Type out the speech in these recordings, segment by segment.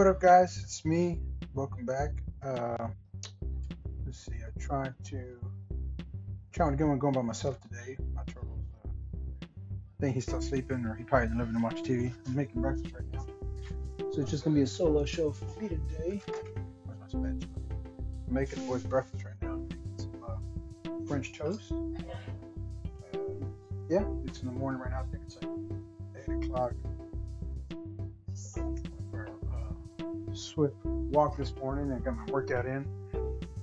What up, guys? It's me. Welcome back. Uh, let's see. I'm trying to trying to get one going by myself today. My turtle's. Uh, I think he's still sleeping, or he probably isn't living to watch TV. I'm making breakfast right now, so it's just gonna be a solo show for me today. Where's my spatula? I'm making boys breakfast right now. Some uh, French toast. Uh, yeah, it's in the morning right now. I think it's like eight o'clock. Swift walk this morning. I got my workout in.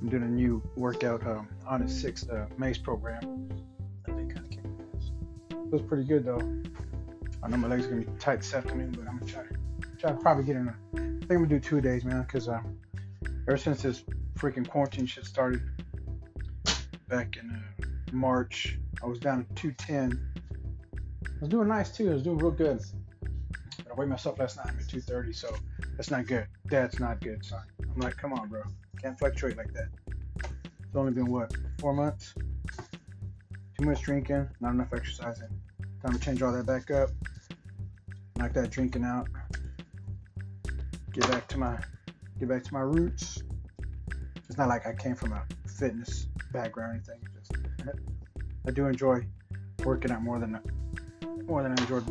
I'm doing a new workout um, on a six uh, MACE program. I think kind of kicked ass. Feels pretty good though. I know my legs are gonna be tight this afternoon, but I'm gonna try to try to probably get in. A, I think I'm gonna do two days, man, because uh, ever since this freaking quarantine shit started back in uh, March, I was down to 210. I was doing nice too. I was doing real good. But I weighed myself last night. I'm at 230, so that's not good. That's not good, son. I'm like, come on, bro. Can't fluctuate like that. It's only been what, four months? Too much drinking, not enough exercising. Time to change all that back up. Knock that drinking out. Get back to my get back to my roots. It's not like I came from a fitness background or anything. Just I do enjoy working out more than more than I enjoyed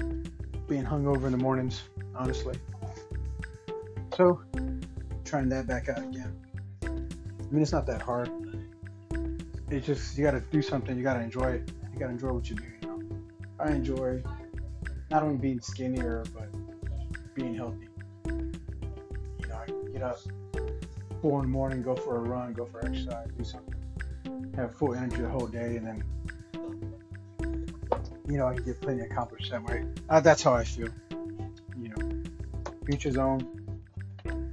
being hungover in the mornings, honestly. So, trying that back out again. I mean, it's not that hard. It's just you got to do something. You got to enjoy it. You got to enjoy what you do. You know, I enjoy not only being skinnier but being healthy. You know, I get up four in the morning, go for a run, go for exercise, do something, have full energy the whole day, and then you know I can get plenty accomplished that way. Uh, that's how I feel. You know, his own.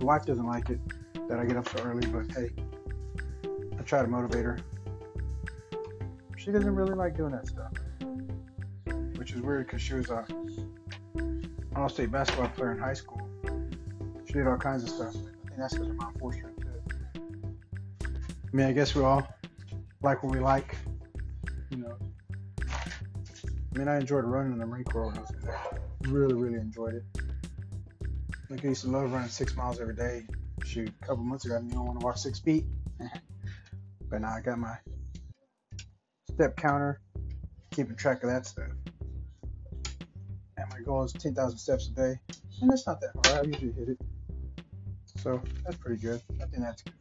The wife doesn't like it that I get up so early, but hey, I try to motivate her. She doesn't really like doing that stuff, which is weird because she was a all state basketball player in high school. She did all kinds of stuff. I think that's because her mom forced her to. I mean, I guess we all like what we like, you know. I mean, I enjoyed running in the Marine Corps when I was there. Really, really enjoyed it. Like I used to love running six miles every day. Shoot, a couple months ago, I didn't even want to walk six feet. but now I got my step counter, keeping track of that stuff. And my goal is 10,000 steps a day. And it's not that hard. I usually hit it. So that's pretty good. I think that's good.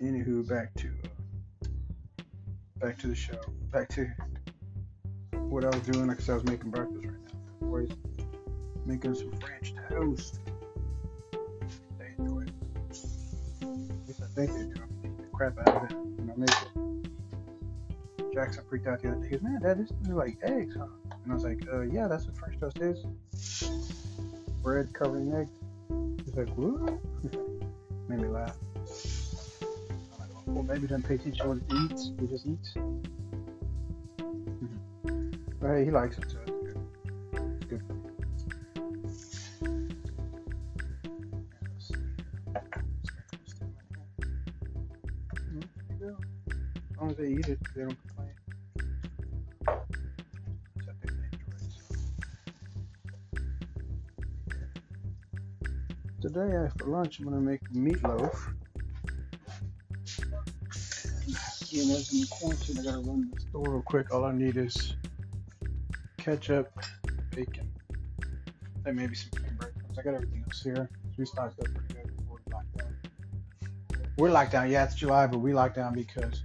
Anywho, back to uh, back to the show. Back to what I was doing. Said, I was making breakfast right now. Making some French toast. They enjoy it. At least I think they do. I the crap out of it when I make it. Jackson freaked out the other day. He goes, Man, Dad, this is like eggs, huh? And I was like, uh, Yeah, that's what French toast is. Bread covered in eggs. He's like, What? Made me laugh. Like, well, maybe doesn't pay to what he eats. He just eats. Mm-hmm. But hey, he likes it, so they eat it, they don't complain. Today, after lunch, I'm gonna make meatloaf. I gotta run the store real quick. All I need is ketchup, bacon, and maybe some breadcrumbs. I got everything else here. We stocked up pretty good We're locked down. Yeah, it's July, but we locked down because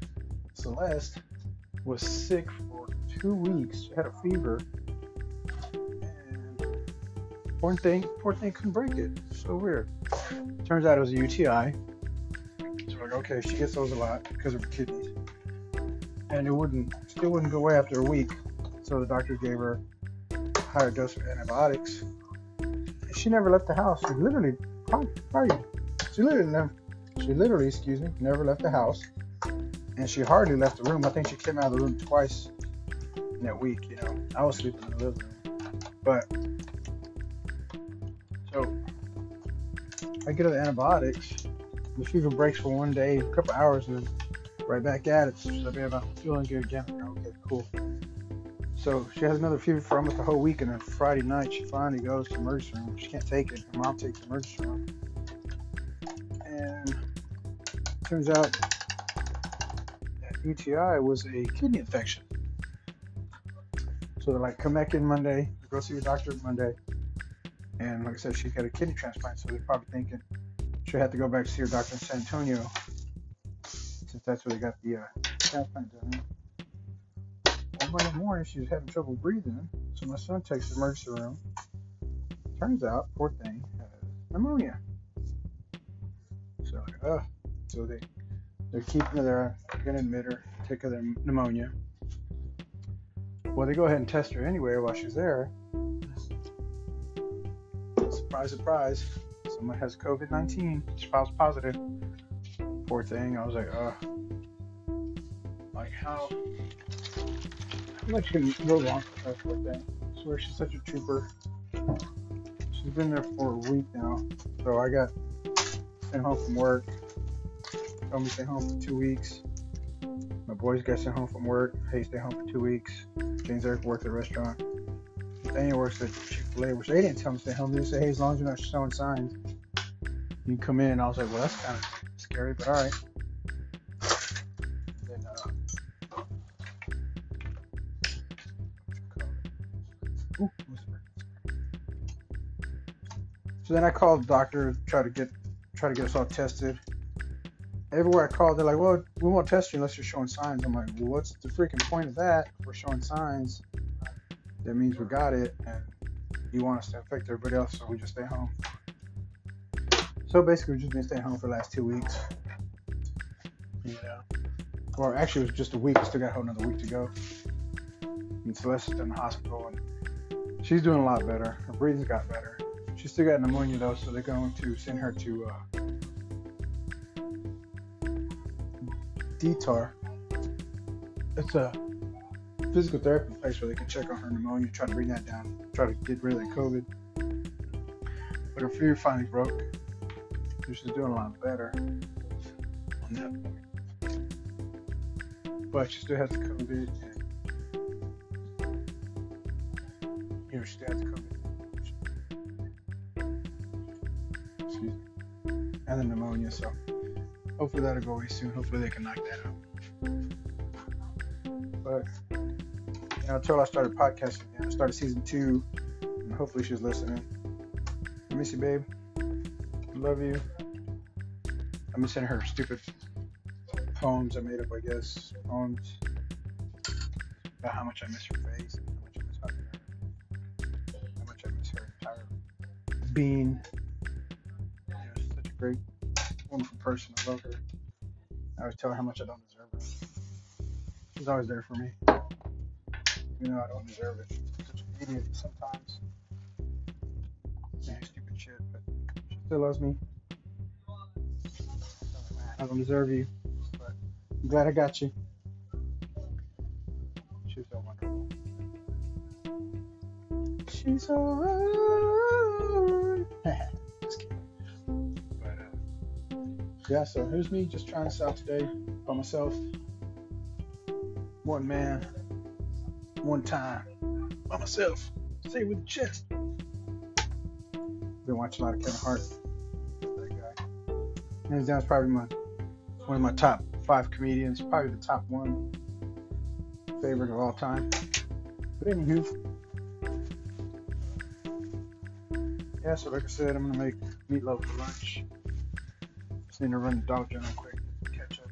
Celeste was sick for two weeks. She had a fever. And poor thing, poor thing couldn't break it. So weird. Turns out it was a UTI. So like, okay, she gets those a lot because of her kidneys. And it wouldn't, still wouldn't go away after a week. So the doctor gave her a higher dose of antibiotics. She never left the house. She literally, probably, probably she literally, never, she literally, excuse me, never left the house and she hardly left the room. I think she came out of the room twice in that week. You know, I was sleeping in the living room, but so I get her the antibiotics. The fever breaks for one day, a couple hours, and then right back at it. So I'm feeling good again. Okay, cool. So she has another fever for almost a whole week, and then Friday night she finally goes to the emergency room. She can't take it. Her mom takes the emergency room, turns out that UTI was a kidney infection. So they're like, come back in Monday, go see your doctor Monday. And like I said, she's got a kidney transplant, so they're probably thinking she'll have to go back to see her doctor in San Antonio, since that's where they got the uh, transplant done. One Monday morning, she was having trouble breathing, so my son takes the emergency room. Turns out, poor thing, has pneumonia. So, uh, so they they're keeping her there, they're gonna admit her, take her their pneumonia. Well, they go ahead and test her anyway while she's there. Surprise, surprise, someone has COVID 19. She files positive. Poor thing. I was like, uh, like how, how much can go wrong for her, poor thing? I swear she's such a trooper. She's been there for a week now. So I got sent home from work. Told me stay home for two weeks. My boys got sent home from work. Hey, stay home for two weeks. James Eric works at a restaurant. Daniel works at Chick-fil-A, which they didn't tell me to stay home. They say, hey, as long as you're not showing signs, you can come in. I was like, well, that's kind of scary, but all right. Uh, so then I called the doctor, try to get try to get us all tested. Everywhere I called, they're like, "Well, we won't test you unless you're showing signs." I'm like, "Well, what's the freaking point of that? If we're showing signs. That means we got it, and you want us to infect everybody else, so we just stay home." So basically, we've just been staying home for the last two weeks. Yeah. Or actually, it was just a week. We still got a whole another week to go. And Celeste's in the hospital, and she's doing a lot better. Her breathing's got better. She's still got pneumonia though, so they're going to send her to uh, DTAR. It's a physical therapy place where they can check on her pneumonia, try to bring that down, try to get rid of that COVID. But her fever finally broke. She's doing a lot better on that point. But she still has the COVID and you know, she still has the COVID. And the pneumonia, so hopefully that'll go away soon. Hopefully they can knock that out. But you know, until I started podcasting I started season two, and hopefully she's listening. I miss you, babe. I love you. I'm missing her stupid poems I made up, I guess. Poems about how much I miss her face, how much I miss her, how much I miss her entire being. You know, such a great, wonderful person. I love her. I always tell her how much I don't deserve her. She's always there for me. Even though I don't deserve it. Such an idiot sometimes. Saying stupid shit, but she still loves me. I don't deserve you, but I'm glad I got you. She's so wonderful. She's alright. Yeah, so here's me just trying this out today by myself. One man, one time, by myself. Say it with the chest. Been watching a lot of Kevin Hart. That guy. Hands down, is probably my one of my top five comedians, probably the top one favorite of all time. But anywho, yeah. So like I said, I'm gonna make meatloaf for lunch. To run the dog down real quick, catch up.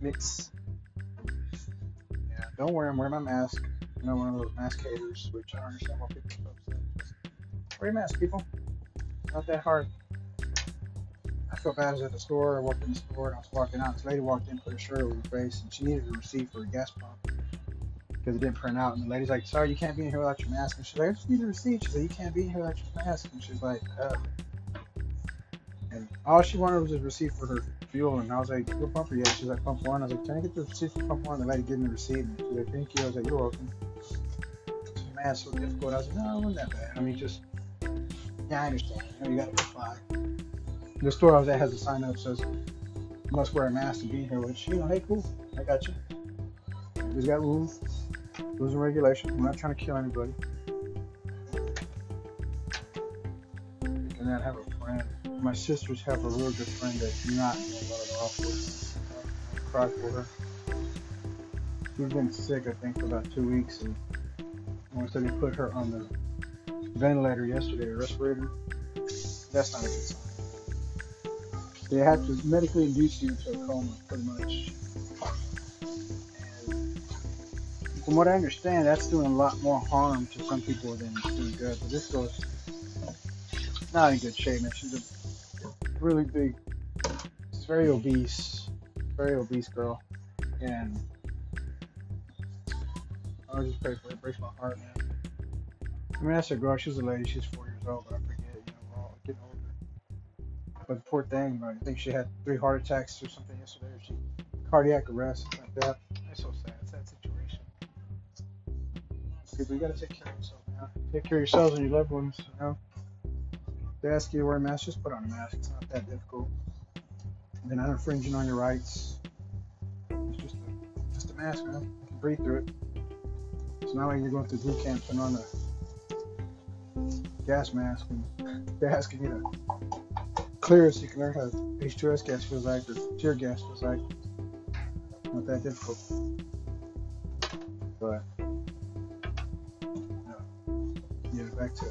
Mix. Yeah, don't worry, I'm wearing my mask. I'm not one of those mask haters, which I don't understand why people are upset. Wear your mask, people. Not that hard. I felt bad. I was at the store. I walked in the store and I was walking out. This lady walked in, put her shirt over her face, and she needed a receipt for a gas pump because it didn't print out. And the lady's like, "Sorry, you can't be in here without your mask." And she's like, "I just need a receipt." She's like, "You can't be in here without your mask." And she's like, uh. And all she wanted was a receipt for her fuel. And I was like, "What pump are you at?" She's like, "Pump one." I was like, "Can I get the receipt for pump one?" The lady gave me the receipt. And she's like, "Thank you." I was like, "You're welcome." Man, so difficult. I was like, "No, it wasn't that bad." I mean, just yeah, I understand. You know, you gotta comply the store I was at has a sign up says must wear a mask to be here, which you know, hey, cool, I got you. He's got rules, rules and regulations. I'm not trying to kill anybody. You cannot have a friend. My sisters have a real good friend that's not it off with. For her. She's been sick, I think, for about two weeks, and once they put her on the ventilator yesterday, a respirator. That's not a good sign. They have to medically induce you to a coma, pretty much. From what I understand, that's doing a lot more harm to some people than it's doing good. But this girl's not in good shape, man. She's a really big, she's very obese, very obese girl, and I just pray for her. It breaks my heart, man. I mean, that's a girl. She's a lady. She's four years old, but I forget. You know, we're all getting older. But the poor thing, I think she had three heart attacks or something yesterday. Or she cardiac arrest, something like that. People, you gotta take care of yourself. Take care of yourselves and your loved ones. You know. If they ask you to wear a mask, just put on a mask. It's not that difficult. They're not infringing on your rights. It's just a, just a mask, man. You can breathe through it. It's not like you're going through boot camp and on a gas mask and they're asking you to clear so you can learn how H2S gas feels like or tear gas feels like. Not that difficult. Yeah, back to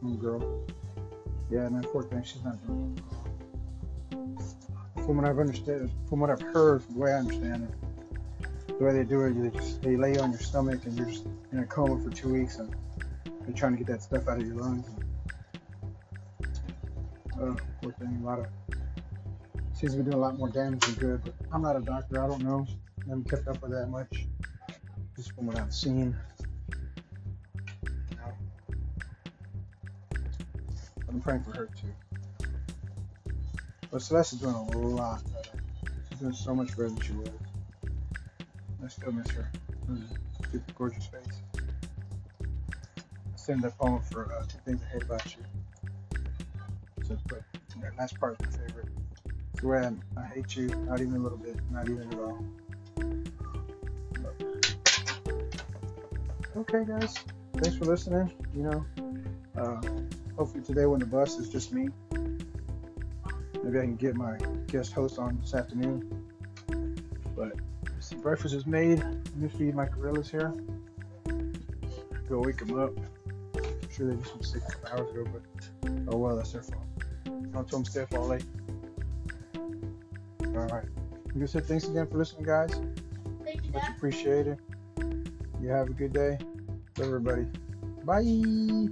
one girl. Yeah, poor thing, she's not doing well. From what I've understood, from what I've heard, the way I understand it, the way they do it, they just they lay you on your stomach and you're just in a coma for two weeks and they're trying to get that stuff out of your lungs. Oh, poor thing. A lot of seems to be doing a lot more damage than good. But I'm not a doctor. I don't know. I haven't kept up with that much. Just from what I've seen. I'm praying for her too. But Celeste's doing a lot better. She's doing so much better than she was. I still miss her. Super gorgeous face send that poem for uh, two things I hate about you. So, but that last part is my favorite. It's where I'm, I hate you, not even a little bit, not even at all. Okay, guys, thanks for listening. You know, uh, hopefully today when the bus is just me, maybe I can get my guest host on this afternoon. But see, breakfast is made. Let me feed my gorillas here. Go wake them up I'm sure they just went six hours ago, but oh well, that's their fault. Don't tell them stay up all late. All right. You say thanks again for listening, guys. Thank you, Much Dad. appreciated. You have a good day. Everybody. Bye.